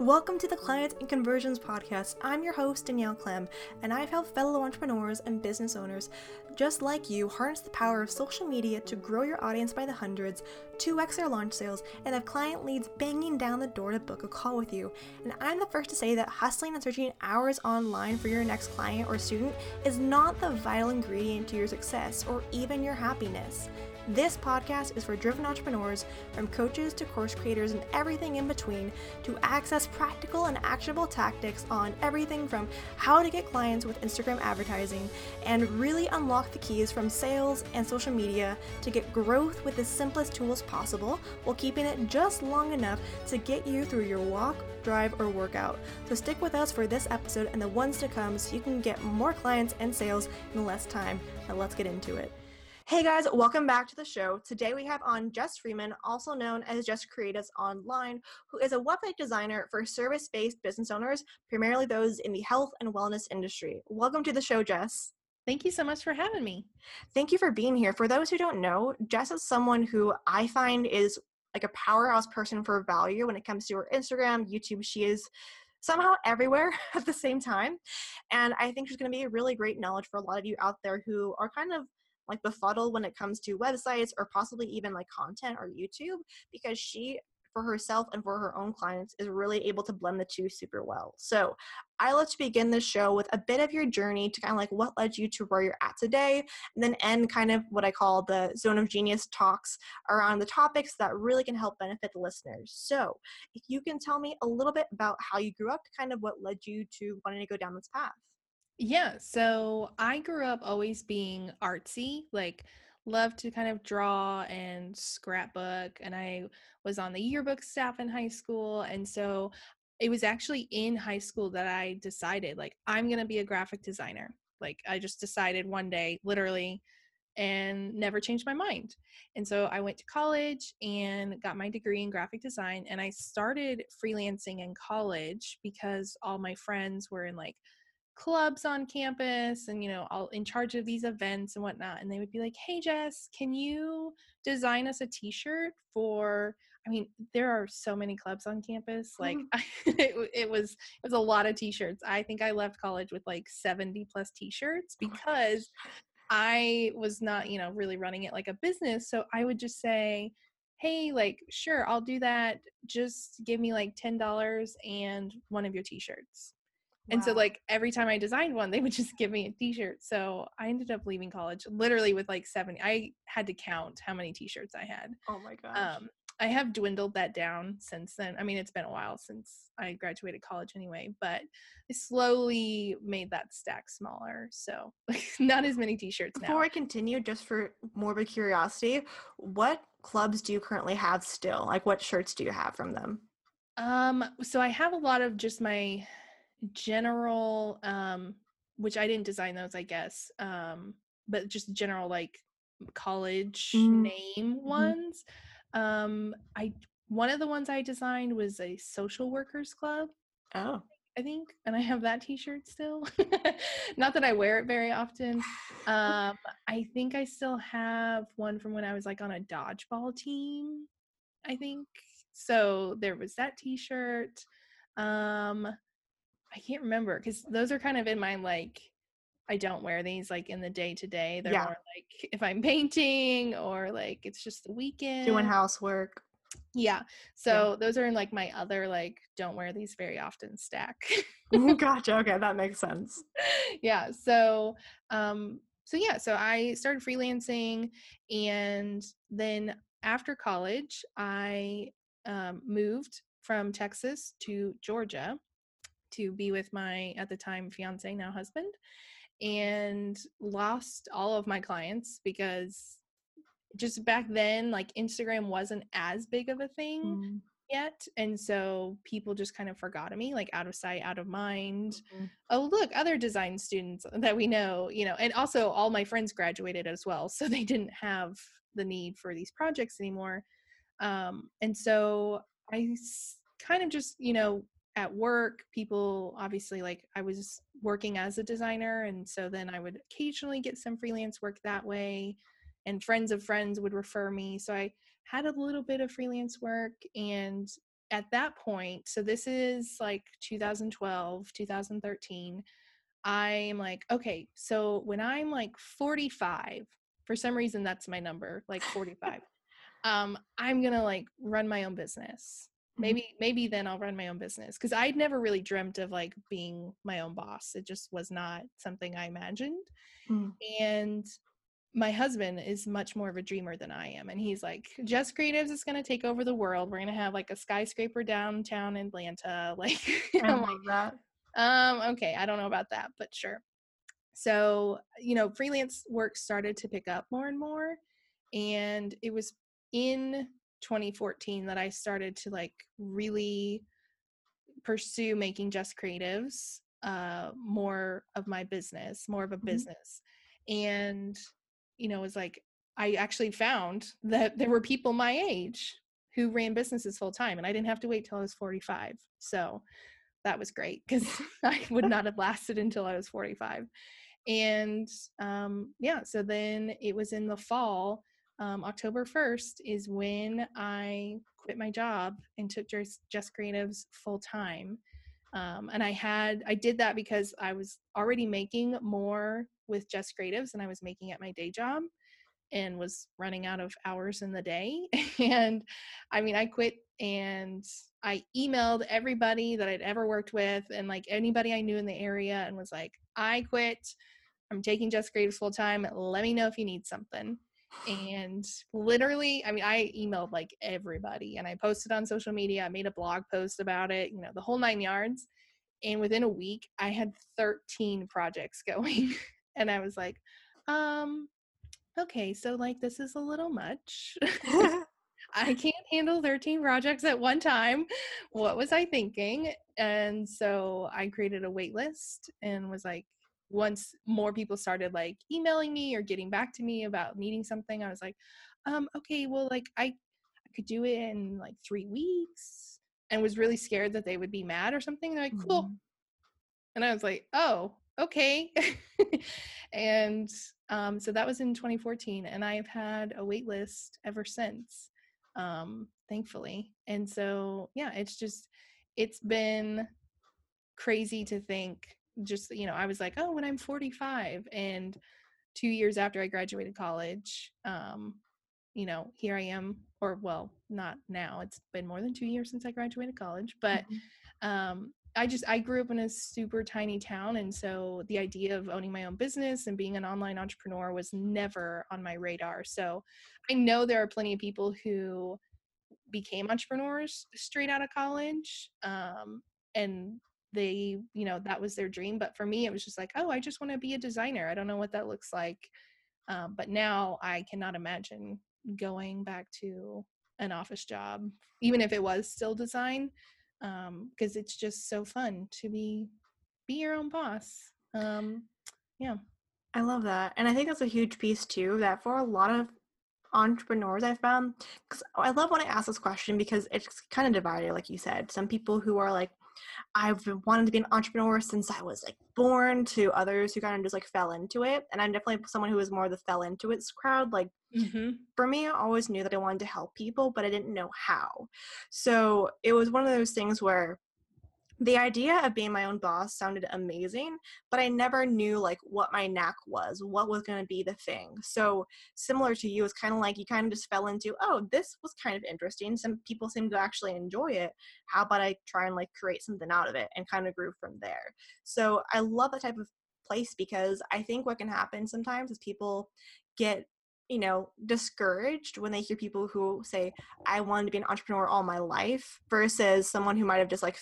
Welcome to the Clients and Conversions Podcast. I'm your host, Danielle Clem, and I've helped fellow entrepreneurs and business owners just like you harness the power of social media to grow your audience by the hundreds, 2x their launch sales, and have client leads banging down the door to book a call with you. And I'm the first to say that hustling and searching hours online for your next client or student is not the vital ingredient to your success or even your happiness. This podcast is for driven entrepreneurs, from coaches to course creators and everything in between, to access practical and actionable tactics on everything from how to get clients with Instagram advertising and really unlock the keys from sales and social media to get growth with the simplest tools possible while keeping it just long enough to get you through your walk, drive, or workout. So stick with us for this episode and the ones to come so you can get more clients and sales in less time. Now let's get into it. Hey guys, welcome back to the show. Today we have on Jess Freeman, also known as Jess Creatives Online, who is a website designer for service based business owners, primarily those in the health and wellness industry. Welcome to the show, Jess. Thank you so much for having me. Thank you for being here. For those who don't know, Jess is someone who I find is like a powerhouse person for value when it comes to her Instagram, YouTube. She is somehow everywhere at the same time. And I think she's going to be a really great knowledge for a lot of you out there who are kind of like befuddled when it comes to websites or possibly even like content or YouTube because she for herself and for her own clients is really able to blend the two super well. So I love to begin this show with a bit of your journey to kind of like what led you to where you're at today, and then end kind of what I call the zone of genius talks around the topics that really can help benefit the listeners. So if you can tell me a little bit about how you grew up, kind of what led you to wanting to go down this path. Yeah, so I grew up always being artsy, like loved to kind of draw and scrapbook and I was on the yearbook staff in high school and so it was actually in high school that I decided like I'm going to be a graphic designer. Like I just decided one day literally and never changed my mind. And so I went to college and got my degree in graphic design and I started freelancing in college because all my friends were in like clubs on campus and you know all in charge of these events and whatnot and they would be like hey jess can you design us a t-shirt for i mean there are so many clubs on campus like mm-hmm. it, it was it was a lot of t-shirts. I think i left college with like 70 plus t-shirts oh because i was not you know really running it like a business so i would just say hey like sure i'll do that. Just give me like $10 and one of your t-shirts and so like every time I designed one, they would just give me a t-shirt. So I ended up leaving college literally with like 70. I had to count how many t-shirts I had. Oh my gosh. Um, I have dwindled that down since then. I mean, it's been a while since I graduated college anyway, but I slowly made that stack smaller. So not as many t-shirts Before now. I continue, just for morbid curiosity, what clubs do you currently have still? Like what shirts do you have from them? Um, so I have a lot of just my general um which I didn't design those I guess um but just general like college mm. name mm-hmm. ones um I one of the ones I designed was a social workers club oh I think and I have that t-shirt still not that I wear it very often um I think I still have one from when I was like on a dodgeball team I think so there was that t-shirt um I can't remember because those are kind of in my like I don't wear these like in the day to day. They're yeah. more like if I'm painting or like it's just the weekend. Doing housework. Yeah. So yeah. those are in like my other like don't wear these very often stack. gotcha. Okay, that makes sense. Yeah. So um so yeah, so I started freelancing and then after college I um, moved from Texas to Georgia to be with my at the time fiance now husband and lost all of my clients because just back then like instagram wasn't as big of a thing mm. yet and so people just kind of forgot me like out of sight out of mind mm-hmm. oh look other design students that we know you know and also all my friends graduated as well so they didn't have the need for these projects anymore um, and so i kind of just you know at work people obviously like i was working as a designer and so then i would occasionally get some freelance work that way and friends of friends would refer me so i had a little bit of freelance work and at that point, so this is like 2012, 2013, I'm like, okay, so when I'm like 45, for some reason that's my number, like 45. um, I'm gonna like run my own business. Mhm. Maybe maybe then I'll run my own business because I'd never really dreamt of like being my own boss. It just was not something I imagined. Mm. And my husband is much more of a dreamer than I am. And he's like, Jess Creatives is going to take over the world. We're going to have like a skyscraper downtown in Atlanta. Like, I like, that. um, okay, I don't know about that, but sure. So, you know, freelance work started to pick up more and more. And it was in 2014 that I started to like really pursue making Jess Creatives uh more of my business, more of a Mhm. business. And you know, it was like I actually found that there were people my age who ran businesses full time and I didn't have to wait till I was 45. So that was great because I would not have lasted until I was 45. And um, yeah, so then it was in the fall, um, October 1st is when I quit my job and took Jess Creatives full time. Um, and I had, I did that because I was already making more with Jess Creatives than I was making at my day job and was running out of hours in the day. And I mean, I quit and I emailed everybody that I'd ever worked with and like anybody I knew in the area and was like, I quit. I'm taking Jess Creatives full time. Let me know if you need something. And literally, I mean, I emailed like everybody and I posted on social media. I made a blog post about it, you know, the whole nine yards. And within a week, I had 13 projects going. and I was like, um, okay, so like this is a little much. I can't handle 13 projects at one time. What was I thinking? And so I created a wait list and was like, once more people started like emailing me or getting back to me about needing something, I was like, um, okay, well, like I, I could do it in like three weeks and was really scared that they would be mad or something. They're like, cool. Mhm. And I was like, oh, okay. and um, so that was in 2014. And I've had a wait list ever since, um, thankfully. And so, yeah, it's just, it's been crazy to think just, you know, I was like, oh, when I'm 45 and two years after I graduated college, um, you know, here I am, or well, not now, it's been more than two years since I graduated college, but Mhm. um i just i grew up in a super tiny town and so the idea of owning my own business and being an online entrepreneur was never on my radar so i know there are plenty of people who became entrepreneurs straight out of college um, and they you know that was their dream but for me it was just like oh i just want to be a designer i don't know what that looks like um, but now i cannot imagine going back to an office job even if it was still design because it's just so fun to be be your own boss um yeah I love that. And I think that's a huge piece too, that for a lot of entrepreneurs I found, because I love when I ask this question because it's kind of divided, like you said. Some people who are like, I've been wanting to be an entrepreneur since I was like born, to others who kind of just like fell into it. And I'm definitely someone who was more the fell into it crowd. Like mm-hmm. for me, I always knew that I wanted to help people, but I didn't know how. So it was one of those things where the idea of being my own boss sounded amazing, but I never knew like what my knack was, what was going to be the thing. So similar to you, it's kind of like you kind of just fell into, oh, this was kind of interesting. Some people seem to actually enjoy it. How about I try and like create something out of it and kind of grew from there. So I love that type of place because I think what can happen sometimes is people get you know discouraged when they hear people who say i wanted to be an entrepreneur all my life versus someone who might have just like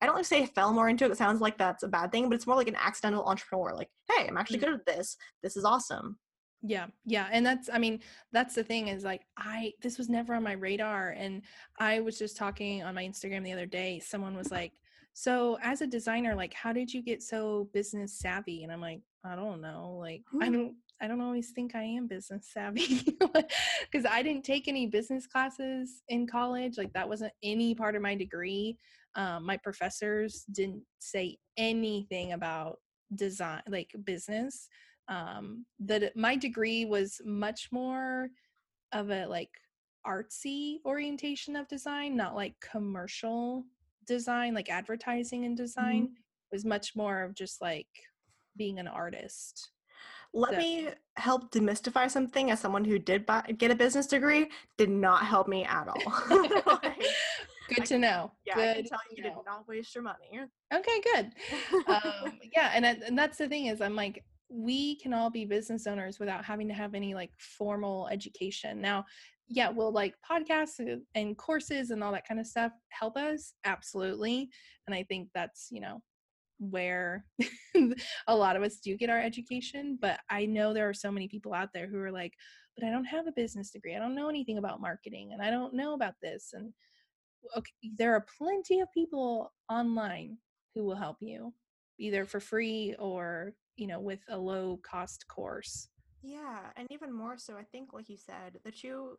I don't like to say fell more into it. It sounds like that's a bad thing, but it's more like an accidental entrepreneur. Like, hey, I'm actually Mm. good at this. This is awesome. Yeah, yeah, and that's I mean, that's the thing is like I this was never on my radar and I was just talking on my Instagram the other day. Someone was like, "So, as a designer, like how did you get so business savvy?" And I'm like, "I don't know. Like I don't I don't always think I am business savvy because I didn't take any business classes in college. Like that wasn't any part of my degree. Um, my professors didn't say anything about design like business um that my degree was much more of a like artsy orientation of design, not like commercial design, like advertising and design. Mhm. It was much more of just like being an artist. Let So- me help demystify something as someone who did buy, get a business degree did not help me at all. Like, Good to know. yeah, good I can tell you to did not waste your money. Okay, good. um, yeah, and and that's the thing is, I'm like, we can all be business owners without having to have any like formal education. Now, yeah, will like podcasts and courses and all that kind of stuff help us? Absolutely. And I think that's you know where a lot of us do get our education. But I know there are so many people out there who are like, but I don't have a business degree. I don't know anything about marketing, and I don't know about this and okay, there are plenty of people online who will help you either for free or you know with a low cost course. Yeah, and even more so, I think, like you said, the two,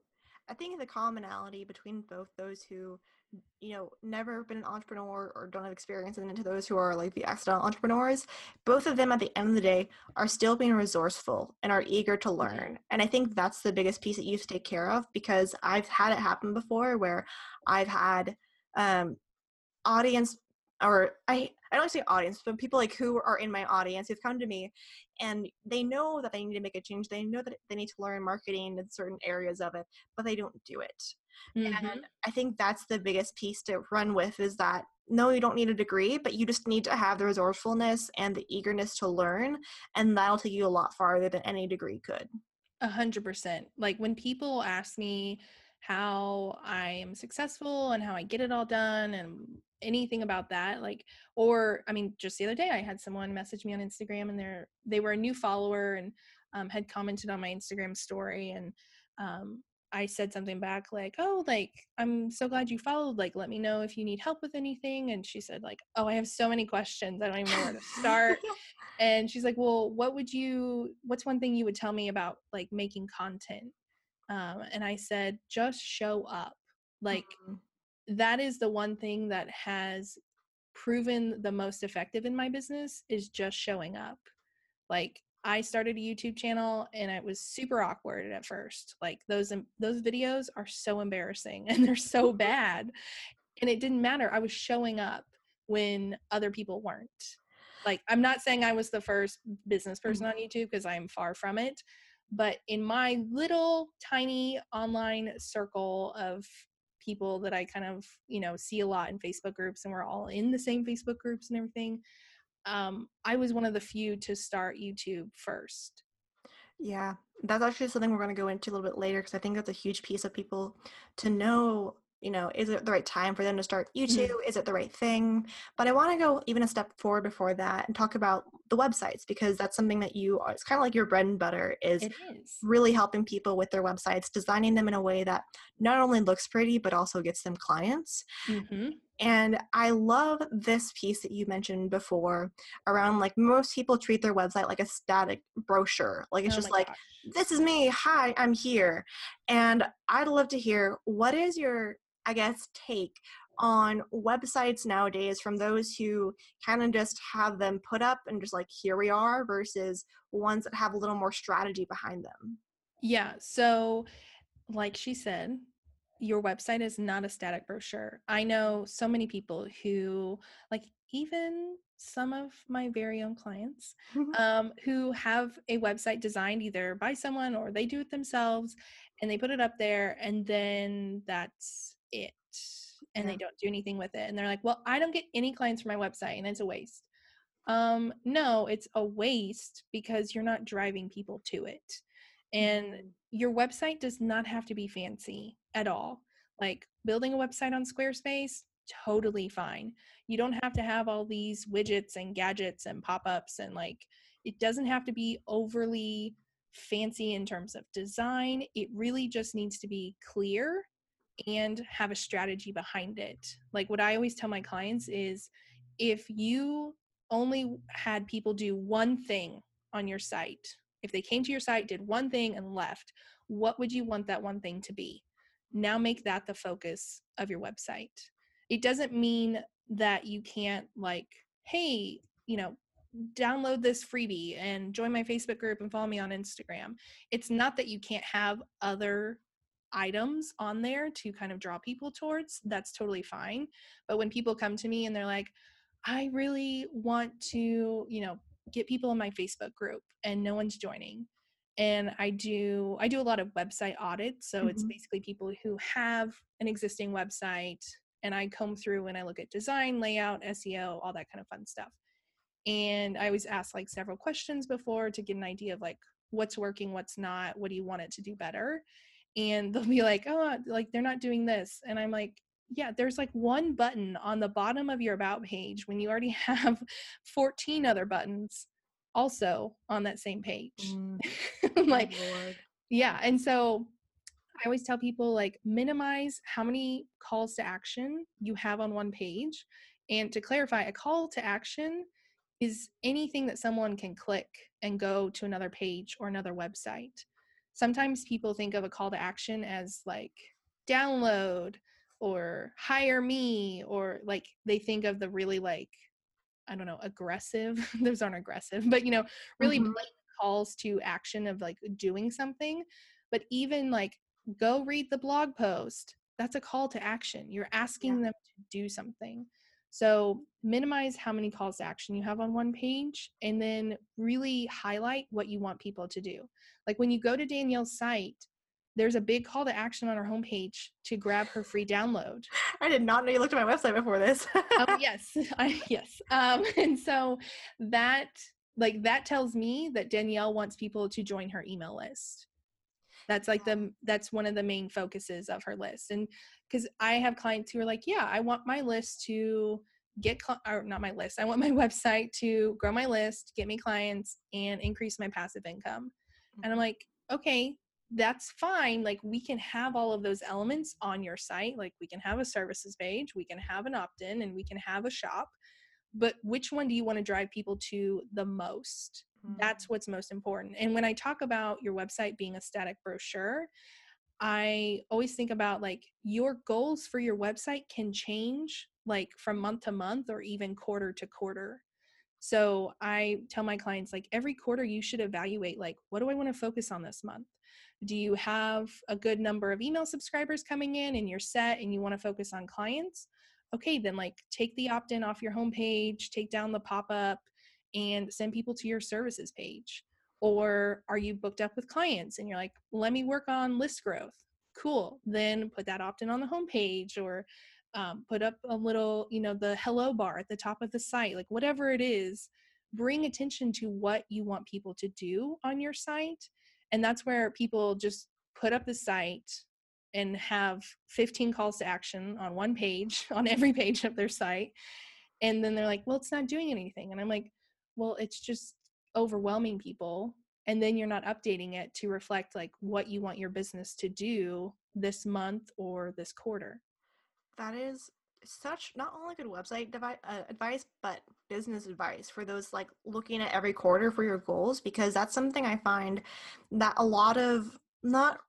I think the commonality between both those who, you know, never been an entrepreneur or don't have experience, and then to those who are like the accidental entrepreneurs, both of them at the end of the day are still being resourceful and are eager to learn. And I think that's the biggest piece that you have to take care of because I've had it happen before where I've had um, audience or I I don't say audience, but people like who are in my audience who've come to me and they know that they need to make a change. They know that they need to learn marketing in certain areas of it, but they don't do it. Mhm. And I think that's the biggest piece to run with is that no, you don't need a degree, but you just need to have the resourcefulness and the eagerness to learn, and that'll take you a lot farther than any degree could. A hundred percent. Like when people ask me how I am successful and how I get it all done and anything about that, like, or I mean, just the other day I had someone message me on Instagram and they're they were a new follower and um, had commented on my Instagram story and um, I said something back like, "Oh, like I'm so glad you followed. Like, let me know if you need help with anything." And she said like, "Oh, I have so many questions. I don't even know where to start." and she's like well what would you what's one thing you would tell me about like making content um, and i said just show up. Like Mhm. that is the one thing that has proven the most effective in my business is just showing up. Like i started a youtube channel and it was super awkward at first. Like those those videos are so embarrassing and they're so bad and it didn't matter. I was showing up when other people weren't. Like i'm not saying i was the first business person on youtube because i'm far from it but in my little tiny online circle of people that i kind of you know see a lot in facebook groups and we're all in the same facebook groups and everything um, i was one of the few to start youtube first Yeah, that's actually something we're going to go into a little bit later because I think that's a huge piece of people to know. You know, is it the right time for them to start YouTube? Is it the right thing? But I want to go even a step forward before that and talk about the websites because that's something that you are. It's kind of like your bread and butter is is really helping people with their websites, designing them in a way that not only looks pretty but also gets them clients. hmm And I love this piece that you mentioned before around like most people treat their website like a static brochure. Like it's Oh just like, gosh. this is me. Hi, I'm here. And I'd love to hear what is your, I guess, take on websites nowadays from those who kind of just have them put up and just like, here we are versus ones that have a little more strategy behind them. Yeah. So, like she said, your website is not a static brochure. I know so many people who, like, even some of my very own clients, um, who have a website designed either by someone or they do it themselves and they put it up there and then that's it. And Yeah. they don't do anything with it. And they're like, well, I don't get any clients from my website and it's a waste. Um, no, it's a waste because you're not driving people to it. And Mhm. your website does not have to be fancy at all. Like building a website on Squarespace, totally fine. You don't have to have all these widgets and gadgets and pop ups, and like it doesn't have to be overly fancy in terms of design. It really just needs to be clear and have a strategy behind it. Like what I always tell my clients is if you only had people do one thing on your site, if they came to your site, did one thing, and left, what would you want that one thing to be? Now make that the focus of your website. It doesn't mean that you can't, like, hey, you know, download this freebie and join my Facebook group and follow me on Instagram. It's not that you can't have other items on there to kind of draw people towards, that's totally fine. But when people come to me and they're like, I really want to, you know, get people in my Facebook group and no one's joining. And I do I do a lot of website audits. So mm-hmm. it's basically people who have an existing website and I comb through and I look at design, layout, SEO, all that kind of fun stuff. And I always ask like several questions before to get an idea of like what's working, what's not, what do you want it to do better? And they'll be like, oh, like they're not doing this. And I'm like, yeah, there's like one button on the bottom of your about page when you already have 14 other buttons also on that same page. Mm. like, yeah. And so I always tell people like minimize how many calls to action you have on one page. And to clarify, a call to action is anything that someone can click and go to another page or another website. Sometimes people think of a call to action as like download or hire me or like they think of the really like I don't know, aggressive. Those aren't aggressive, but you know, really mm-hmm. calls to action of like doing something. But even like go read the blog post, that's a call to action. You're asking yeah. them to do something. So minimize how many calls to action you have on one page and then really highlight what you want people to do. Like when you go to Danielle's site, there's a big call to action on our homepage to grab her free download. I did not know you looked at my website before this. oh yes, I, yes. Um, and so that like that tells me that Danielle wants people to join her email list. That's like the that's one of the main focuses of her list. And because I have clients who are like, yeah, I want my list to get cl- or not my list. I want my website to grow my list, get me clients, and increase my passive income. And I'm mm-hmm. like, okay, that's fine. Like we can have all of those elements on your site. Like we can have a services page, we can have an opt-in, and we can have a shop. But which one do you want to drive people to the most? Mm-hmm. That's what's most important. And when I talk about your website being a static brochure, I always think about like your goals for your website can change like from month to month or even quarter to quarter. So I tell my clients like every quarter you should evaluate like what do I want to focus on this month? Do you have a good number of email subscribers coming in and you're set and you want to focus on clients? Okay, then like take the opt in off your homepage, take down the pop up, and send people to your services page. Or are you booked up with clients and you're like, let me work on list growth? Cool. Then put that opt in on the homepage or um, put up a little, you know, the hello bar at the top of the site, like whatever it is, bring attention to what you want people to do on your site. And that's where people just put up the site and have 15 calls to action on one page, on every page of their site. And then they're like, well, it's not doing anything. And I'm like, well, it's just overwhelming people and then you're not updating it to reflect like what you want your business to do this month or this quarter. That is such not only good website devi- uh, advice but business advice for those like looking at every quarter for your goals because that's something i find that a lot of not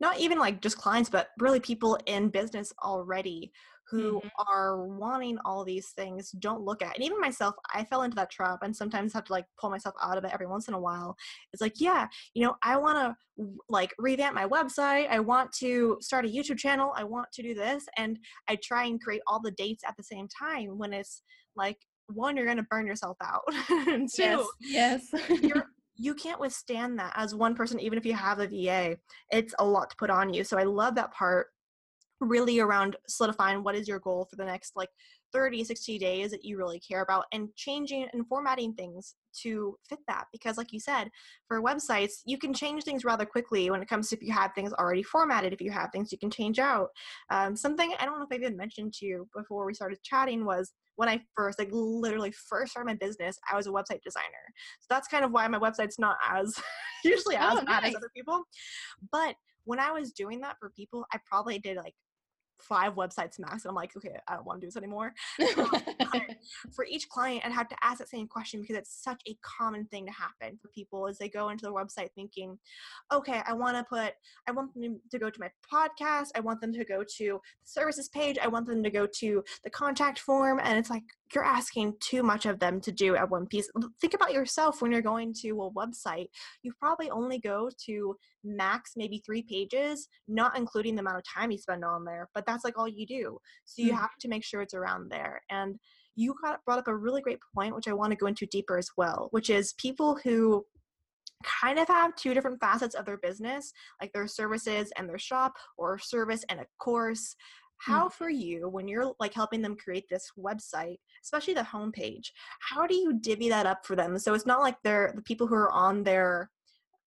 not even like just clients but really people in business already who mm-hmm. are wanting all these things don't look at and even myself i fell into that trap and sometimes have to like pull myself out of it every once in a while it's like yeah you know i want to like revamp my website i want to start a youtube channel i want to do this and i try and create all the dates at the same time when it's like one you're going to burn yourself out and two yes, yes. you're you can't withstand that as one person even if you have a va it's a lot to put on you so i love that part really around solidifying what is your goal for the next like 30 60 days that you really care about and changing and formatting things to fit that because like you said for websites you can change things rather quickly when it comes to if you have things already formatted if you have things you can change out. Um, something i don't know if i even mentioned to you before we started chatting was when i first like literally first started my business i was a website designer. So that's kind of why my website's not as usually as oh, bad nice. as other people. But when I was doing that for people, I probably did like five websites max and i'm like okay i don't want to do this anymore. Um, for each client, I'd have to ask that same question because it's such a common thing to happen for people as they go into their website thinking, okay, I want to put, I want them to go to my podcast, I want them to go to the services page, I want them to go to the contact form, and it's like you're asking too much of them to do at one piece. Think about yourself when you're going to a website. You probably only go to max maybe three pages, not including the amount of time you spend on there, but that's like all you do. So you mm-hmm. have to make sure it's around there. And you got brought up a really great point, which I want to go into deeper as well, which is people who kind of have two different facets of their business, like their services and their shop, or service and a course. How mm. for you, when you're like helping them create this website, especially the homepage, how do you divvy that up for them? So it's not like they're the people who are on their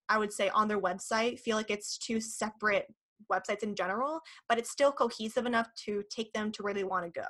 I would say on their website feel like it's two separate websites in general, but it's still cohesive enough to take them to where they want to go.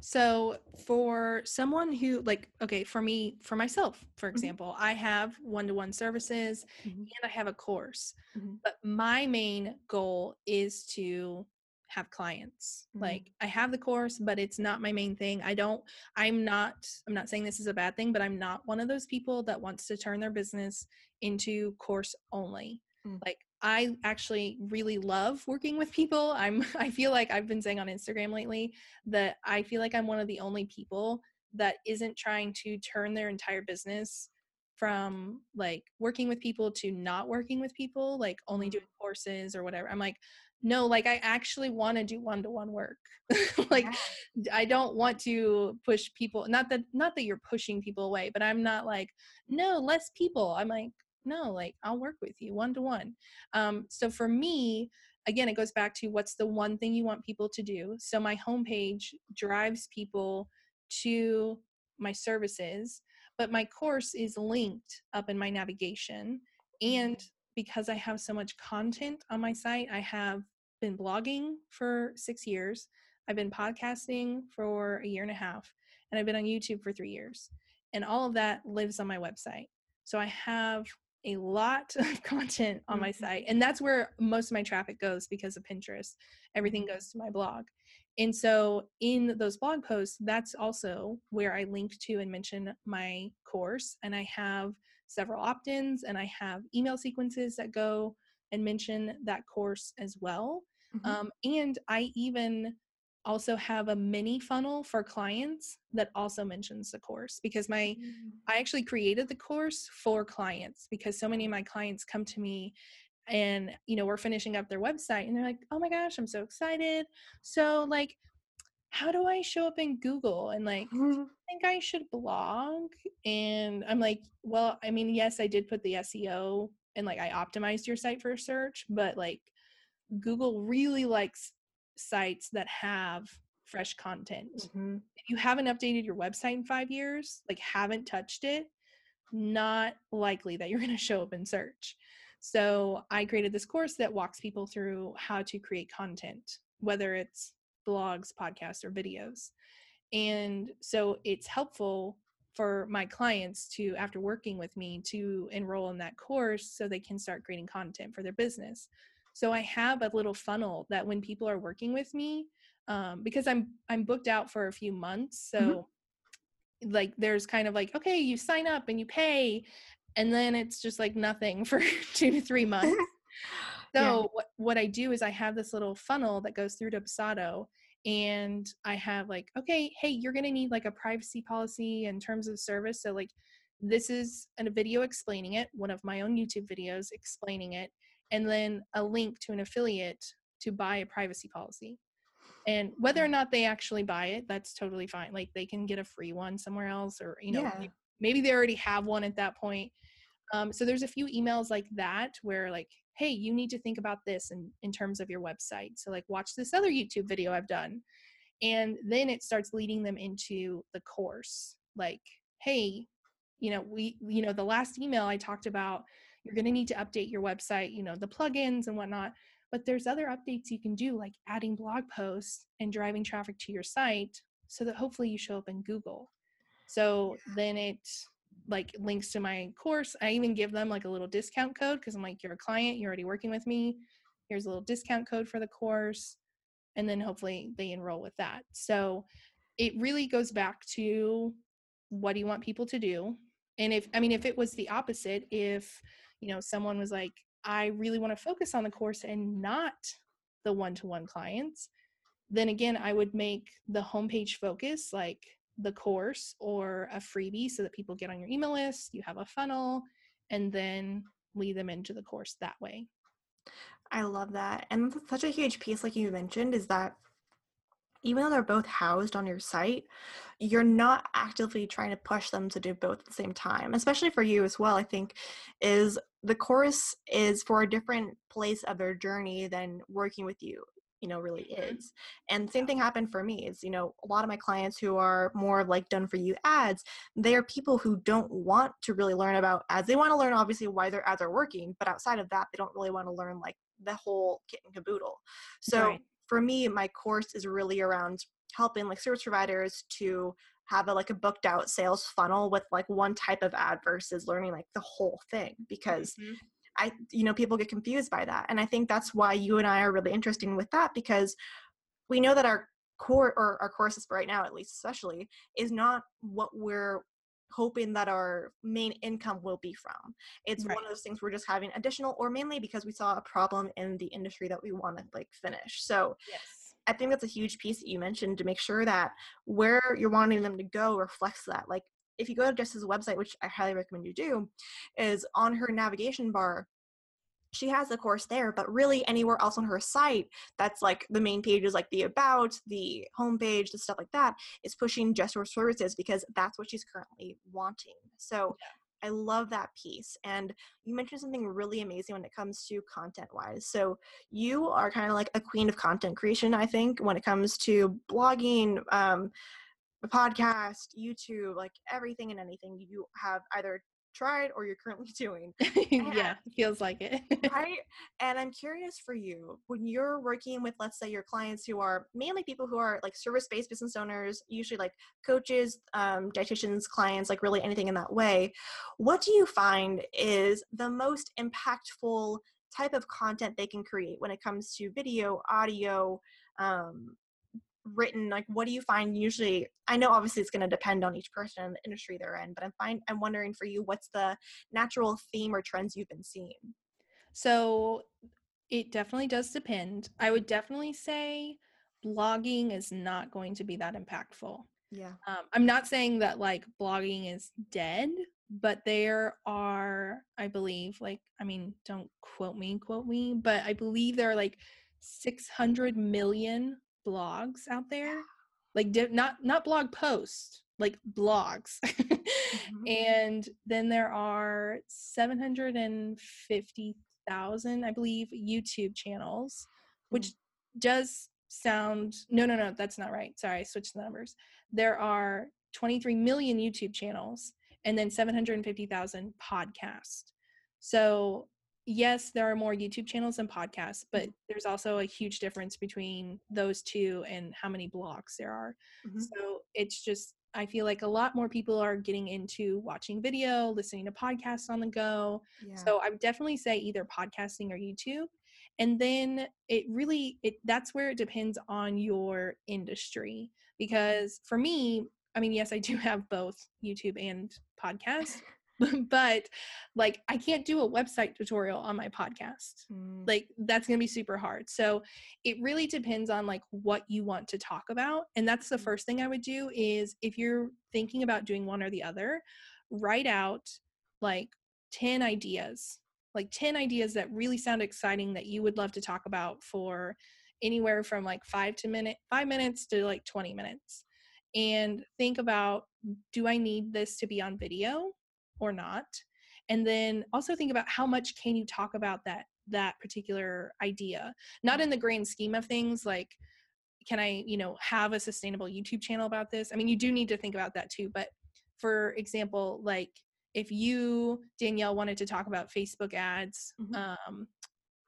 So, for someone who, like, okay, for me, for myself, for mm-hmm. example, mm-hmm. I have one to one services mm-hmm. and I have a course, mm-hmm. but my main goal is to have clients. Mm-hmm. Like, I have the course, but it's not my main thing. I don't, I'm not, I'm not saying this is a bad thing, but I'm not one of those people that wants to turn their business into course only. Mm. Like I actually really love working with people. I'm I feel like I've been saying on Instagram lately that I feel like I'm one of the only people that isn't trying to turn their entire business from like working with people to not working with people, like only mm. doing courses or whatever. I'm like, no, like I actually want to do one-to-one work. like yeah. I don't want to push people not that not that you're pushing people away, but I'm not like, no, less people. I'm like, no like i'll work with you one to one um so for me again it goes back to what's the one thing you want people to do so my homepage drives people to my services but my course is linked up in my navigation and mm-hmm. Because i have so much content on my site i have been blogging for six years i've been podcasting for a year and a half and i've been on youtube for three years and all of that lives on my website so i have a lot of content on my mm-hmm. site and that's where most of my traffic goes because of pinterest everything mm-hmm. goes to my blog and so in those blog posts that's also where i link to and mention my course and i have several opt-ins and i have email sequences that go and mention that course as well mm-hmm. um, and i even also have a mini funnel for clients that also mentions the course because my mm. I actually created the course for clients because so many of my clients come to me and you know we're finishing up their website and they're like oh my gosh i'm so excited so like how do i show up in google and like i think i should blog and i'm like well i mean yes i did put the seo and like i optimized your site for search but like google really likes sites that have fresh content. Mm-hmm. If you haven't updated your website in five years, like haven't touched it, not likely that you're going to show up in search. So I created this course that walks people through how to create content, whether it's blogs, podcasts, or videos. And so it's helpful for my clients to, after working with me, to enroll in that course so they can start creating content for their business. So I have a little funnel that when people are working with me, um, because I'm I'm booked out for a few months, so mm-hmm. like there's kind of like okay, you sign up and you pay, and then it's just like nothing for two to three months. so yeah. what what I do is I have this little funnel that goes through to Dubsado, and I have like okay, hey, you're gonna need like a privacy policy in terms of service, so like this is a video explaining it, one of my own YouTube videos explaining it and then a link to an affiliate to buy a privacy policy. And whether or mm. not they actually buy it, that's totally fine. Like they can get a free one somewhere else, or you know, yeah. maybe they already have one at that point. Um, so there's a few emails like that where like, hey, you need to think about this in, in terms of your website. So like watch this other YouTube video I've done. And then it starts leading them into the course. Like, hey, you know, we, you know, the last email I talked about you're going to need to update your website, you know, the plugins and whatnot. But there's other updates you can do, like adding blog posts and driving traffic to your site so that hopefully you show up in Google. So then it like links to my course. I even give them like a little discount code because I'm like, you're a client, you're already working with me. Here's a little discount code for the course. And then hopefully they enroll with that. So it really goes back to what do you want people to do? And if, I mean, if it was the opposite, if, you know, someone was like, I really want to focus on the course and not the one to one clients, then again, I would make the homepage focus like the course or a freebie so that people get on your email list, you have a funnel, and then lead them into the course that way. I love that. And such a huge piece, like you mentioned, is that even though they're both housed on your site, you're not actively trying to push them to do both at the same time. Especially for you as well, I think, is the course is for a different place of their journey than working with you you know really mm-hmm. is. And same thing happened for me is you know a lot of my clients who are more like done for you ads they are people who don't want to really learn about ads. They want to learn obviously why their ads are working but outside of that they don't really want to learn like the whole kit and caboodle. So right. for me, my course is really around helping like service providers to have a like a booked out sales funnel with like one type of ad versus learning like the whole thing because mm-hmm. I you know people get confused by that and I think that's why you and I are really interesting with that because we know that our core or our courses right now at least especially is not what we're hoping that our main income will be from. It's right. one of those things we're just having additional or mainly because we saw a problem in the industry that we want to like finish. So yes. I think that's a huge piece that you mentioned to make sure that where you're wanting them to go reflects that. Like if you go to Jess's website, which I highly recommend you do, is on her navigation bar, she has the course there, but really anywhere else on her site that's like the main pages, like the about, the homepage, the stuff like that, is pushing Source Services because that's what she's currently wanting. So yeah. I love that piece. And you mentioned something really amazing when it comes to content wise. So you are kind of like a queen of content creation, I think, when it comes to blogging, um, a podcast, YouTube, like everything and anything. You have either tried or you're currently doing. yeah, feels like it. right? And I'm curious for you, when you're working with, let's say, your clients who are mainly people who are like service based business owners, usually like coaches, um, dietitians, clients, like really anything in that way, what do you find is the most impactful type of content they can create when it comes to video, audio, um, written like what do you find usually i know obviously it's going to depend on each person and the industry they're in but i'm fine i'm wondering for you what's the natural theme or trends you've been seeing? So it definitely does depend. I would definitely say blogging is not going to be that impactful. Yeah. Um, i'm not saying that like blogging is dead but there are i believe like i mean don't quote me quote me but i believe there are like 600 million blogs out there like not not blog posts like blogs. Mm-hmm. and then there are 750,000 I believe YouTube channels which mm. does sound no no no that's not right. Sorry I switched the numbers. There are 23 million YouTube channels and then 750,000 podcasts. So yes, there are more YouTube channels and podcasts, but mm-hmm. there's also a huge difference between those two and how many blogs there are. Mm-hmm. So it's just, I feel like a lot more people are getting into watching video, listening to podcasts on the go. Yeah. So I would definitely say either podcasting or YouTube. And then it really it that's where it depends on your industry because for me, I mean, yes, I do have both YouTube and podcast, but like I can't do a website tutorial on my podcast. Mm. Like that's going to be super hard. So it really depends on like what you want to talk about. And that's the mm. first thing I would do is if you're thinking about doing one or the other, write out like 10 ideas. Like 10 ideas that really sound exciting that you would love to talk about for anywhere from like 5 to minute 5 minutes to like 20 minutes. And think about do I need this to be on video? Or not and then also think about how much can you talk about that that particular idea not in the grand scheme of things like can i you know have a sustainable youtube channel about this i mean you do need to think about that too but for example like if you danielle wanted to talk about facebook ads mm-hmm. um,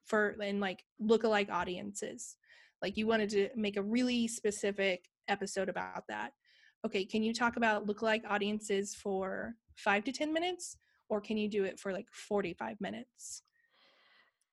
for and like lookalike audiences like you wanted to make a really specific episode about that okay can you talk about lookalike audiences for five to 10 minutes or can you do it for like 45 minutes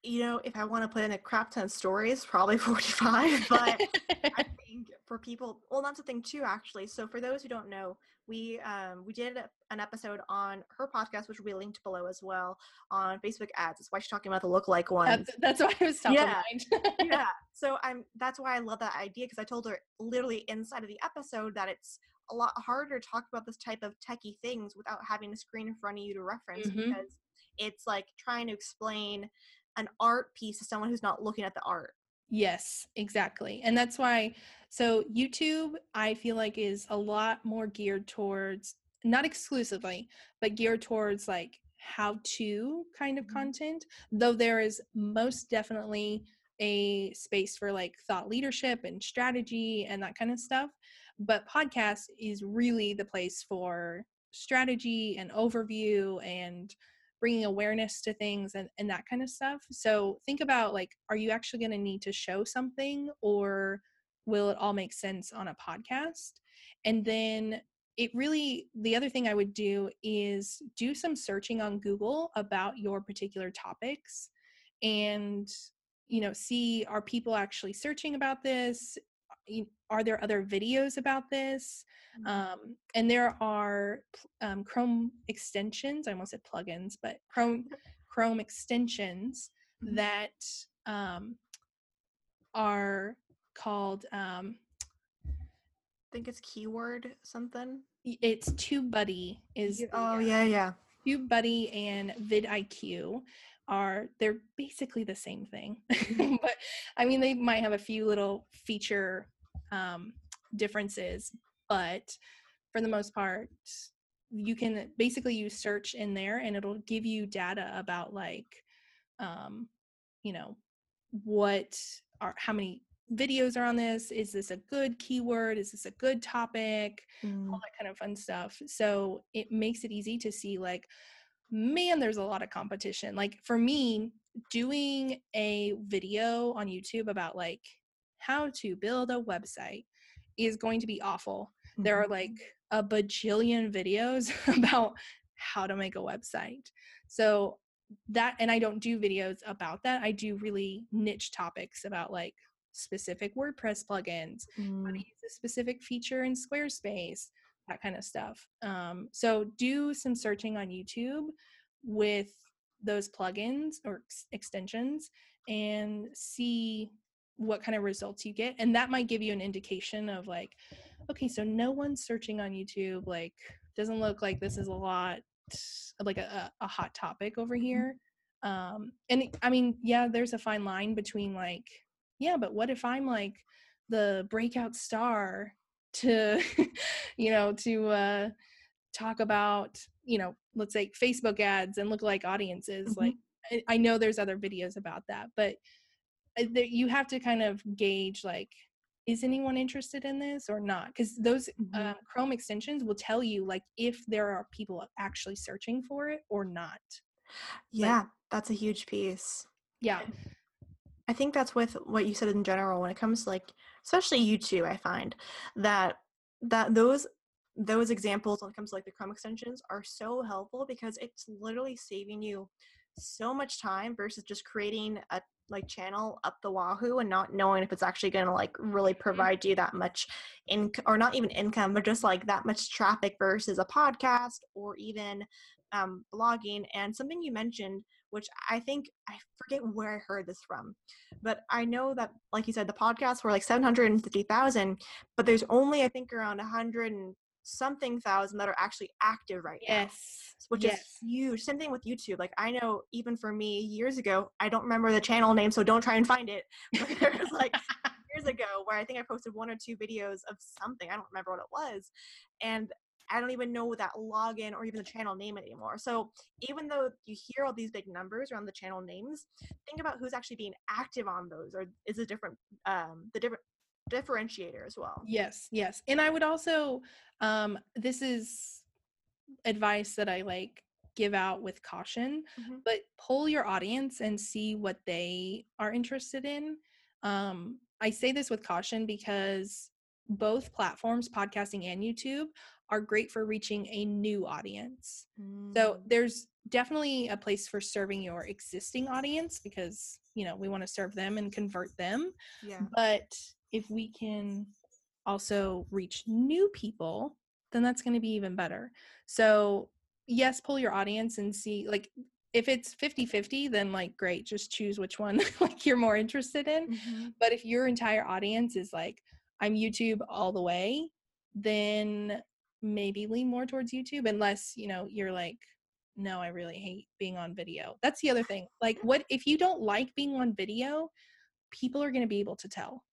you know, if I want to put in a crap ton of stories, probably 45. But I think for people, well, that's a thing too, actually. So for those who don't know, we um, we did an episode on her podcast, which we linked below as well on Facebook ads. That's why she's talking about the lookalike ones. That's, that's why I was talking yeah. yeah. So I'm that's why I love that idea because I told her literally inside of the episode that it's a lot harder to talk about this type of techie things without having a screen in front of you to reference mm-hmm. because it's like trying to explain an art piece to someone who's not looking at the art. Yes, exactly. And that's why so YouTube I feel like is a lot more geared towards not exclusively, but geared towards like how to kind of mm-hmm. content, though there is most definitely a space for like thought leadership and strategy and that kind of stuff. But podcast is really the place for strategy and overview and bringing awareness to things and, and that kind of stuff. So think about like are you actually going to need to show something or will it all make sense on a podcast? And then it really the other thing i would do is do some searching on google about your particular topics and you know see are people actually searching about this are there other videos about this mm-hmm. um, and there are um, chrome extensions i almost said plugins but chrome chrome extensions mm-hmm. that um, are called um, i think it's keyword something it's tubebuddy is oh yeah yeah tubebuddy and vidiq are they're basically the same thing mm-hmm. but i mean they might have a few little feature um, differences, but for the most part, you can basically use search in there and it'll give you data about like, um, you know, what are how many videos are on this? Is this a good keyword? Is this a good topic? Mm. all that kind of fun stuff. So it makes it easy to see like man there's a lot of competition. Like for me doing a video on youtube about like how to build a website is going to be awful. Mm-hmm. There are mm-hmm. like a bajillion videos about how to make a website. So that and I don't do videos about that. I do really niche topics about like specific WordPress plugins, mm. how to mm. use a specific feature in Squarespace, that kind of stuff. Um, so do some searching on YouTube with those plugins or ex- extensions and see what kind of results you get and that might give you an indication of like okay so no one's searching on youtube like doesn't look like this is a lot like a, a hot topic over mm-hmm. here um and i mean yeah there's a fine line between like yeah but what if i'm like the breakout star to you know to uh talk about you know let's say facebook ads and lookalike audiences mm-hmm. like I, I know there's other videos about that but uh, you have to kind of gauge like is anyone interested in this or not? Because those mm-hmm. uh, chrome extensions will tell you like if there are people actually searching for it or not. Yeah but, that's a huge piece. Yeah. I think that's with what you said in general when it comes to like especially youtube i find that that those those examples when it comes to like the chrome extensions are so helpful because it's literally saving you so much time versus just creating a like channel up the wahoo and not knowing if it's actually going to like really mm-hmm. provide you that much in or not even income but just like that much traffic versus a podcast or even um, blogging and something you mentioned which i think i forget where i heard this from but i know that like you said the podcasts were like 750000 but there's only i think around 100 and something thousand that are actually active right yes. now. Yes. Which yes. is huge. Same thing with YouTube. Like I know even for me years ago, I don't remember the channel name, so don't try and find it. But there was like years ago where I think I posted one or two videos of something. I don't remember what it was. And I don't even know that login or even the channel name anymore. So even though you hear all these big numbers around the channel names, think about who's actually being active on those, or is a different um, the different differentiator as well. Yes, yes. And I would also um this is advice that I like give out with caution, mm-hmm. but pull your audience and see what they are interested in. Um I say this with caution because both platforms, podcasting and YouTube, are great for reaching a new audience. So Mm. there's definitely a place for serving your existing audience because, you know, we want to serve them and convert them. yeah. But if we can also reach new people, then that's going to be even better. So, yes, pull your audience and see like if it's 50-50, then like great, just choose which one like you're more interested in. Mhm. But if your entire audience is like I'm YouTube all the way, then maybe lean more towards YouTube unless, you know, you're like no, I really hate being on video. That's the other thing. Like what if you don't like being on video, people are going to be able to tell.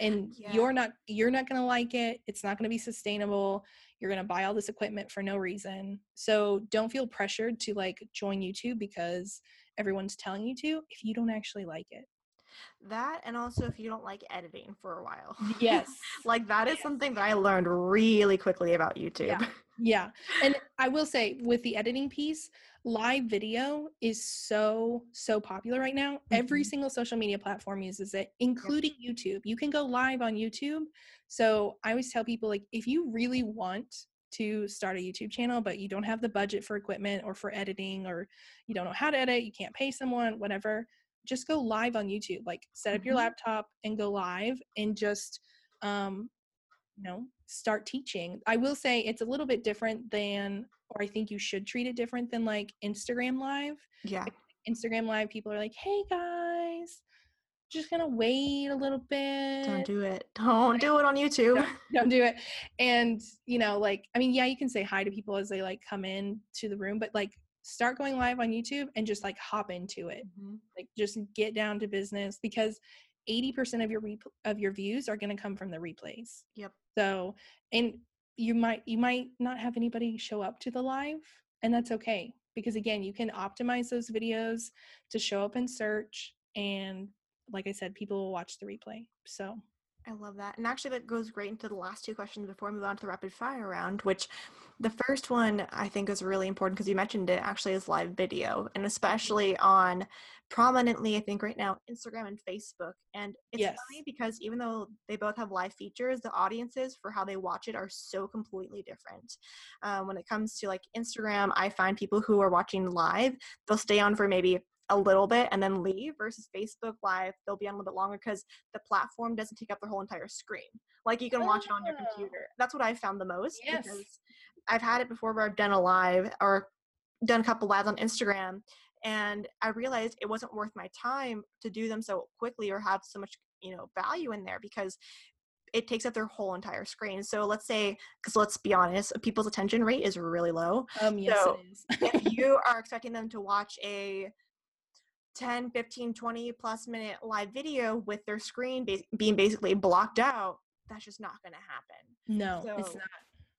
And Yeah. you're not you're not going to like it. It's not going to be sustainable. You're going to buy all this equipment for no reason. So don't feel pressured to like join YouTube because everyone's telling you to if you don't actually like it. That and also if you don't like editing for a while. Yes. like that is Yes. something that I learned really quickly about YouTube. Yeah. Yeah. And I will say with the editing piece, live video is so, so popular right now. Every Mhm. single social media platform uses it, including YouTube. You can go live on YouTube. So I always tell people like if you really want to start a YouTube channel, but you don't have the budget for equipment or for editing, or you don't know how to edit, you can't pay someone, whatever, just go live on YouTube. Like set up your Mhm. laptop and go live and just um you know start teaching i will say it's a little bit different than or i think you should treat it different than like instagram live Yeah. instagram live people are like hey guys just gonna wait a little bit Don't do it. Don't do it on YouTube. don't, don't do it and you know like i mean yeah you can say hi to people as they like come in to the room but like start going live on youtube and just like hop into it Mhm. like just get down to business because 80% of your re- of your views are going to come from the replays Yep. so and you might you might not have anybody show up to the live and that's okay because again you can optimize those videos to show up in search and like i said people will watch the replay so I love that. And actually, that goes great into the last two questions before we move on to the rapid fire round, which the first one I think is really important because you mentioned it actually is live video, and especially on prominently, I think right now, Instagram and Facebook. And it's Yes. funny because even though they both have live features, the audiences for how they watch it are so completely different. Um, when it comes to like Instagram, I find people who are watching live, they'll stay on for maybe a little bit and then leave versus Facebook Live, they'll be on a little bit longer because the platform doesn't take up the whole entire screen. Like you can watch it on your Oh. computer. That's what I found the most Yes. because I've had it before where I've done a live or done a couple lives on Instagram and I realized it wasn't worth my time to do them so quickly or have so much, you know, value in there because it takes up their whole entire screen. So let's say, because let's be honest, people's attention rate is really low um yes So, it is if you are expecting them to watch a 10 15 20 plus minute live video with their screen being basically blocked out that's just not going to happen. No it's not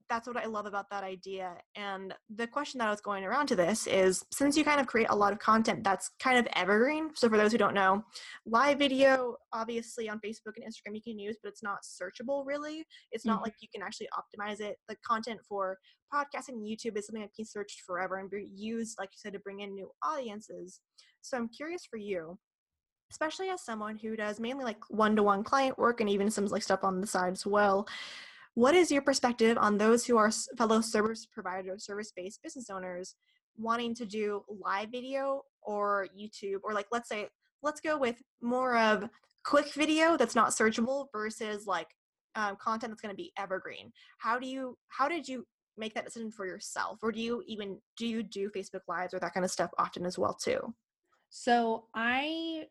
that's what i love about that idea and the question that i was going around to this is since you kind of create a lot of content that's kind of evergreen so for those who don't know live video obviously on facebook and instagram you can use but it's not searchable really. It's not Mhm. like you can actually optimize it. The content for podcasting and youtube is something that can be searched forever and be used like you said to bring in new audiences. So i'm curious for you especially as someone who does mainly like one-to-one client work and even some like stuff on the side as well what is your perspective on those who are fellow service providers service-based business owners wanting to do live video or youtube? Or like let's say let's go with more of quick video that's not searchable versus like um, content that's going to be evergreen. How do you how did you make that decision for yourself? Or do you even do you do facebook lives or that kind of stuff often as well too? So I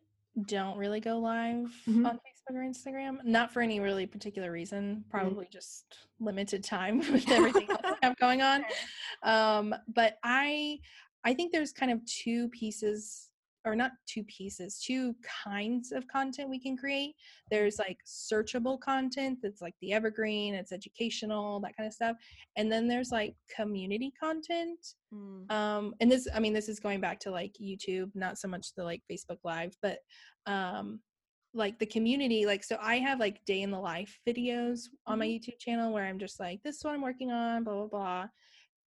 don't really go live Mhm. on Facebook or Instagram, not for any really particular reason, Mm-hmm. probably just limited time with everything else I have going on. Um, but I I think there's kind of two pieces or not two pieces, two kinds of content we can create. There's like searchable content that's like the evergreen, it's educational, that kind of stuff. And then there's like community content Mm. um and this i mean this is going back to like youtube not so much the like facebook live but um like the community like so i have like day in the life videos on my mm-hmm. youtube channel where i'm just like this is what i'm working on blah blah blah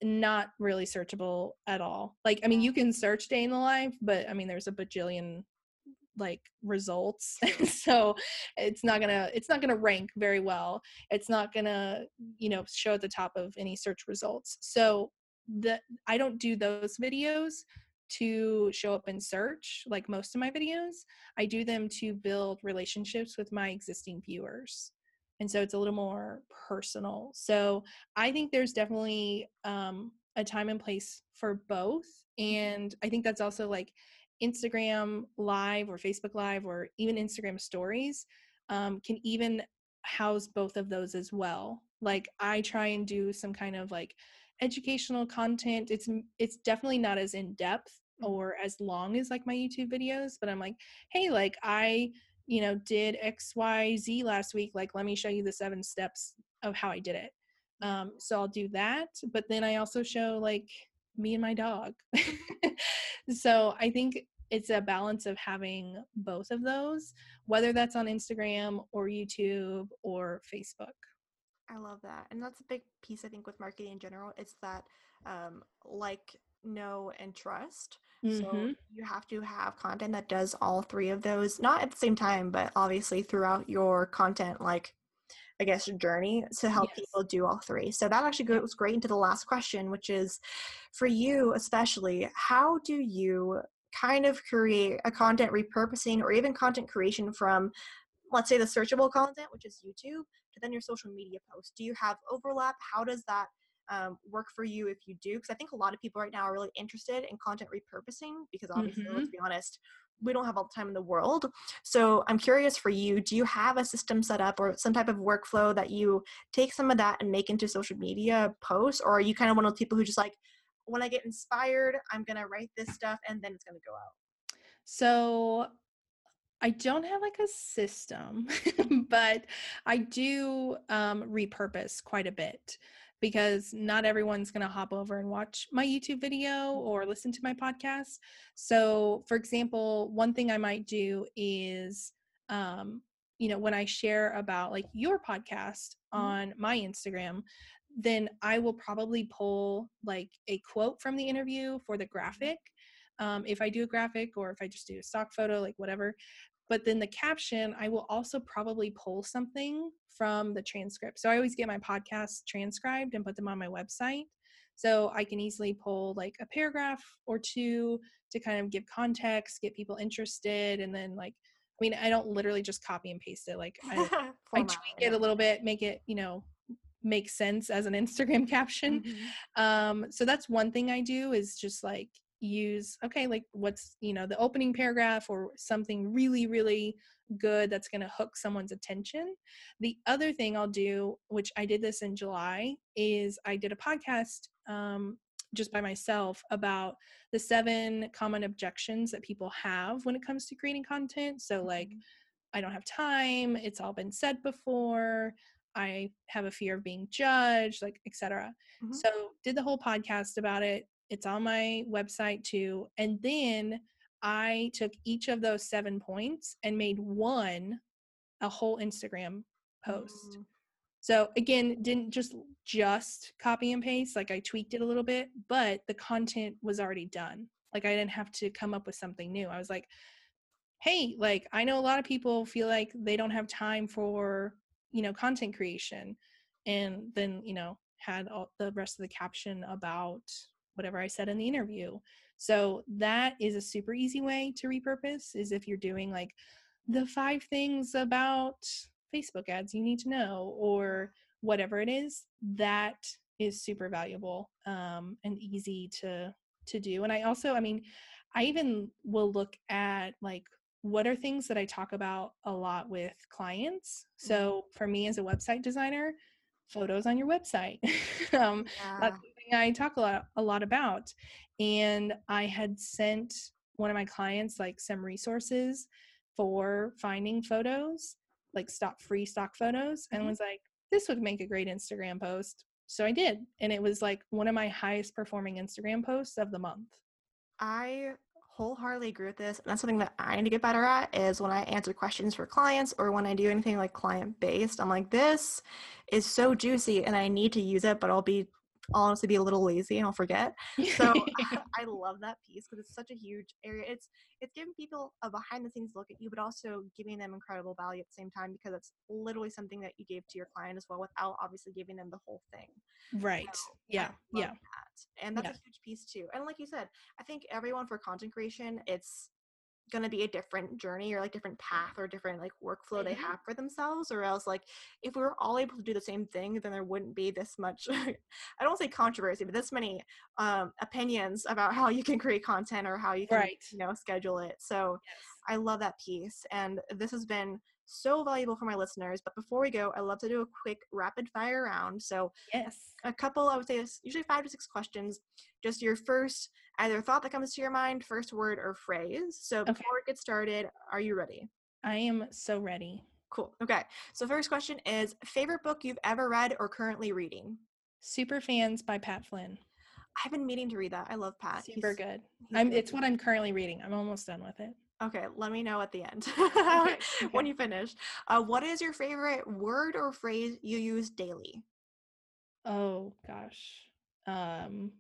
not really searchable at all. Like i mean you can search day in the life but i mean there's a bajillion like results so it's not gonna it's not gonna rank very well. It's not gonna you know show at the top of any search results. So the i don't do those videos to show up in search like most of my videos i do them to build relationships with my existing viewers and so it's a little more personal so i think there's definitely um, a time and place for both mm-hmm. and i think that's also like instagram live or facebook live or even instagram stories um, can even house both of those as well like i try and do some kind of like educational content it's it's definitely not as in depth mm-hmm. or as long as like my youtube videos but i'm like hey like i you know did xyz last week like let me show you the seven steps of how i did it. Um so i'll do that but then i also show like me and my dog. So i think it's a balance of having both of those whether that's on instagram or youtube or facebook I love that. And that's a big piece, I think, with marketing in general. It's that um, like, know, and trust. Mm-hmm. So you have to have content that does all three of those, not at the same time, but obviously throughout your content, like, I guess, journey to help yes. people do all three. So that actually goes great into the last question, which is for you, especially, how do you kind of create a content repurposing or even content creation from let's say the searchable content, which is YouTube, to then your social media posts? Do you have overlap? How does that um, work for you if you do? Because I think a lot of people right now are really interested in content repurposing because obviously, mm-hmm. let's be honest, we don't have all the time in the world. So I'm curious for you, do you have a system set up or some type of workflow that you take some of that and make into social media posts? Or are you kind of one of those people who just like, when I get inspired, I'm going to write this stuff and then it's going to go out? So I don't have like a system, but I do um, repurpose quite a bit because not everyone's going to hop over and watch my YouTube video or listen to my podcast. So, for example, one thing I might do is, um, you know, when I share about like your podcast mm-hmm. on my Instagram, then I will probably pull like a quote from the interview for the mm-hmm. graphic um, if I do a graphic or if I just do a stock photo, like whatever. But then the caption, I will also probably pull something from the transcript. So I always get my podcasts transcribed and put them on my website. So I can easily pull like a paragraph or two to kind of give context, get people interested, and then like I mean, I don't literally just copy and paste it. Like I, I tweak it a little bit, make it, you know, make sense as an Instagram caption. Mm-hmm. Um, so that's one thing I do is just like use okay like what's you know the opening paragraph or something really really good that's going to hook someone's attention the other thing i'll do which i did this in july is i did a podcast um, just by myself about the seven common objections that people have when it comes to creating content so like mm-hmm. i don't have time it's all been said before i have a fear of being judged like etc mm-hmm. so did the whole podcast about it it's on my website too. And then I took each of those seven points and made one a whole Instagram post. Mm. So again, didn't just just copy and paste, like I tweaked it a little bit, but the content was already done. Like I didn't have to come up with something new. I was like, hey, like I know a lot of people feel like they don't have time for, you know, content creation. And then, you know, had all the rest of the caption about whatever I said in the interview. So that is a super easy way to repurpose is if you're doing like the five things about Facebook ads you need to know or whatever it is, that is super valuable um, and easy to to do. And I also, I mean, I even will look at like what are things that I talk about a lot with clients. Mm-hmm. So for me as a website designer, photos on your website. um, yeah. That's I talk a lot a lot about. And I had sent one of my clients like some resources for finding photos, like stock free stock photos, and mm-hmm. was like, this would make a great Instagram post. So I did. And it was like one of my highest performing Instagram posts of the month. I wholeheartedly agree with this. And that's something that I need to get better at is when I answer questions for clients or when I do anything like client based, I'm like, this is so juicy and I need to use it, but I'll be I'll honestly be a little lazy and I'll forget. So I love that piece because it's such a huge area. It's it's giving people a behind the scenes look at you, but also giving them incredible value at the same time because it's literally something that you gave to your client as well without obviously giving them the whole thing. right. So, yeah. Yeah. that. And that's Yeah. a huge piece too. And like you said, I think everyone for content creation, it's going to be a different journey or like different path or different like workflow they Mhm. have for themselves or else like if we were all able to do the same thing then there wouldn't be this much i don't say controversy but this many um opinions about how you can create content or how you can Right. you know schedule it so Yes. i love that piece and this has been so valuable for my listeners but before we go i love to do a quick rapid fire round so Yes. a couple i would say usually five to six questions just your first either thought that comes to your mind first word or phrase so Okay. before we get started are you ready I am so ready. cool okay so first question is favorite book you've ever read or currently reading Super fans by Pat Flynn. i've been meaning to read that i love pat Super He's- good. he's I'm it's what I'm currently reading. I'm almost done with it. okay let me know at the end Okay, when you finish uh, what is your favorite word or phrase you use daily Oh gosh. Um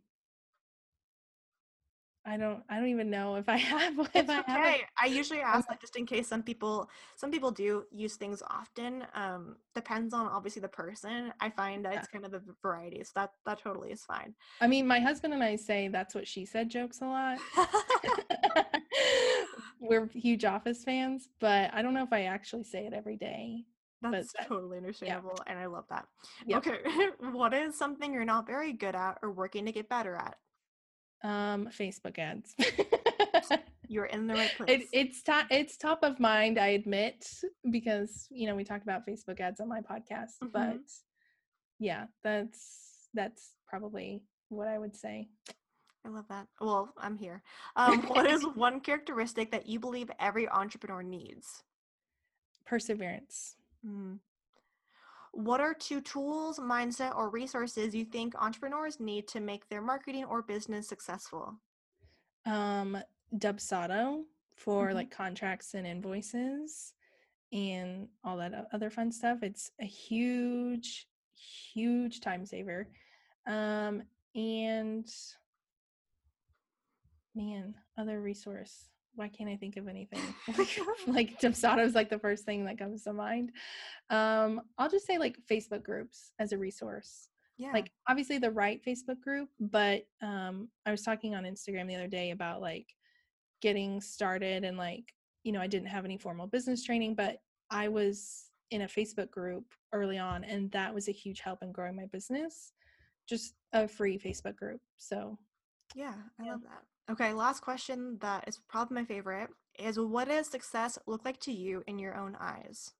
I don't I don't even know if I have if it's I have okay. it. I usually ask that just in case some people some people do use things often. Um, depends on obviously the person. I find that Yeah. it's kind of a variety, so that that totally is fine. I mean, my husband and I say that's what she said jokes a lot. We're huge Office fans, but I don't know if I actually say it every day. That's that- totally understandable, and I love that. Yep. Okay, what is something you're not very good at or working to get better at? Um, Facebook ads. You're in the right place. it, it's top it's top of mind, I admit, because you know we talked about Facebook ads on my podcast. Mhm. But yeah, that's that's probably what I would say. I love that. Well, I'm here. Um, what is one characteristic that you believe every entrepreneur needs? Perseverance. Mm. What are two tools, mindset, or resources you think entrepreneurs need to make their marketing or business successful? Um, Dubsado for Mhm. like contracts and invoices and all that other fun stuff. It's a huge, huge time saver. Um, and man, other resource. Why can't I think of anything? like, is like the first thing that comes to mind. Um, I'll just say like Facebook groups as a resource Yeah. like obviously the right facebook group but um i was talking on instagram the other day about like getting started and like you know i didn't have any formal business training but i was in a facebook group early on and that was a huge help in growing my business just a free facebook group so yeah, I yeah. love that. Okay, last question that is probably my favorite is what does success look like to you in your own eyes?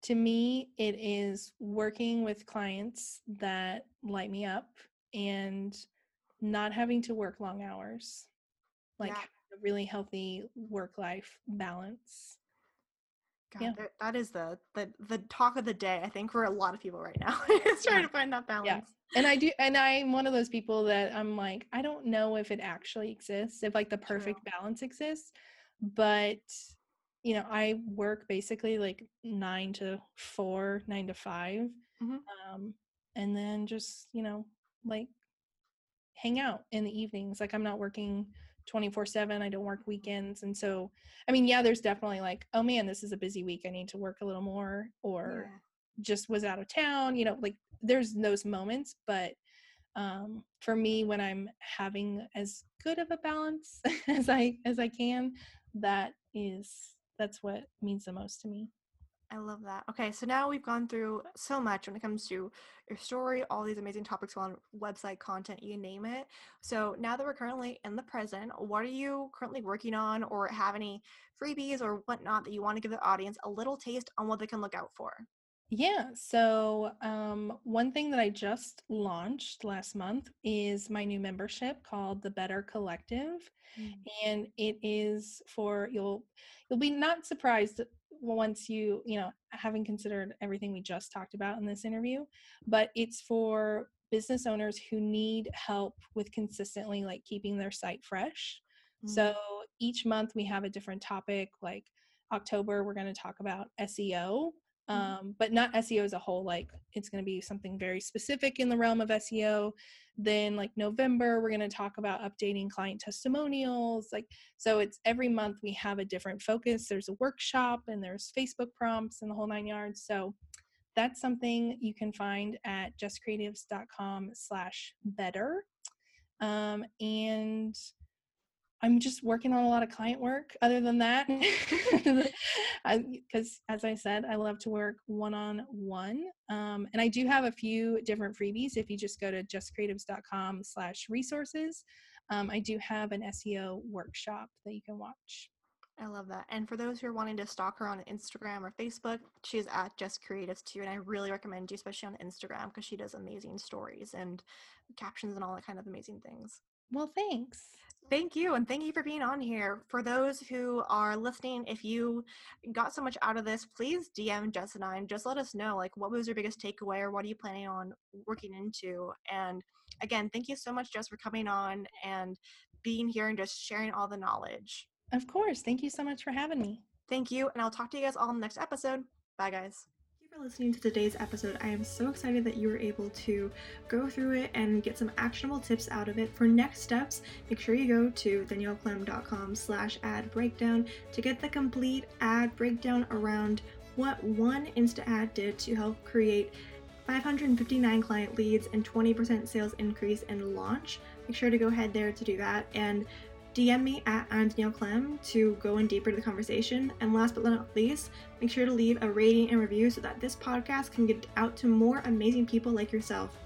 to me it is working with clients that light me up and not having to work long hours like Yeah. a really healthy work life balance God, Yeah. that- that is the, the the talk of the day. I think for a lot of people right now, is trying Yeah. to find that balance. And i do and i'm one of those people that i'm like i don't know if it actually exists if like the True. perfect balance exists but you know i work basically like nine to four nine to 5 Mhm. um and then just you know like hang out in the evenings like i'm not working 24 7 i don't work weekends and so i mean yeah there's definitely like oh man this is a busy week i need to work a little more or. Just was out of town you know like there's those moments but um for me when i'm having as good of a balance as i as i can that is that's what means the most to me I love that. Okay, so now we've gone through so much when it comes to your story, all these amazing topics on website content, you name it. So now that we're currently in the present, what are you currently working on or have any freebies or whatnot that you want to give the audience a little taste on what they can look out for? Yeah. So, um, one thing that I just launched last month is my new membership called the Better Collective, and it is for you'll you'll be not surprised once you you know having considered everything we just talked about in this interview, but it's for business owners who need help with consistently like keeping their site fresh. Mm. So each month we have a different topic. Like October, we're going to talk about SEO Mm-hmm. Um, but not SEO as a whole. Like it's going to be something very specific in the realm of SEO. Then, like November, we're going to talk about updating client testimonials. Like, so it's every month we have a different focus. There's a workshop and there's Facebook prompts and the whole nine yards. So that's something you can find at jesscreatives.com slash better. Um, and I'm just working on a lot of client work other than that. Because as I said, I love to work one on one. And I do have a few different freebies. If you just go to jesscreatives.com slash resources, um, I do have an SEO workshop that you can watch. I love that. And for those who are wanting to stalk her on Instagram or Facebook, she's at Jess Creatives too. And I really recommend you, especially on Instagram, because she does amazing stories and captions and all that kind of amazing things. Well, thanks. Thank you. And thank you for being on here. For those who are listening, if you got so much out of this, please DM Jess and I and just let us know like what was your biggest takeaway or what are you planning on working into? And again, thank you so much, Jess, for coming on and being here and just sharing all the knowledge. Of course. Thank you so much for having me. Thank you. And I'll talk to you guys all in the next episode. Bye, guys for listening to today's episode. I am so excited that you were able to go through it and get some actionable tips out of it. For next steps, make sure you go to danielleclem.com slash ad breakdown to get the complete ad breakdown around what one Insta ad did to help create 559 client leads and 20% sales increase in launch. Make sure to go ahead there to do that. And DM me at I'm Danielle Clem to go in deeper to the conversation. And last but not least, make sure to leave a rating and review so that this podcast can get out to more amazing people like yourself.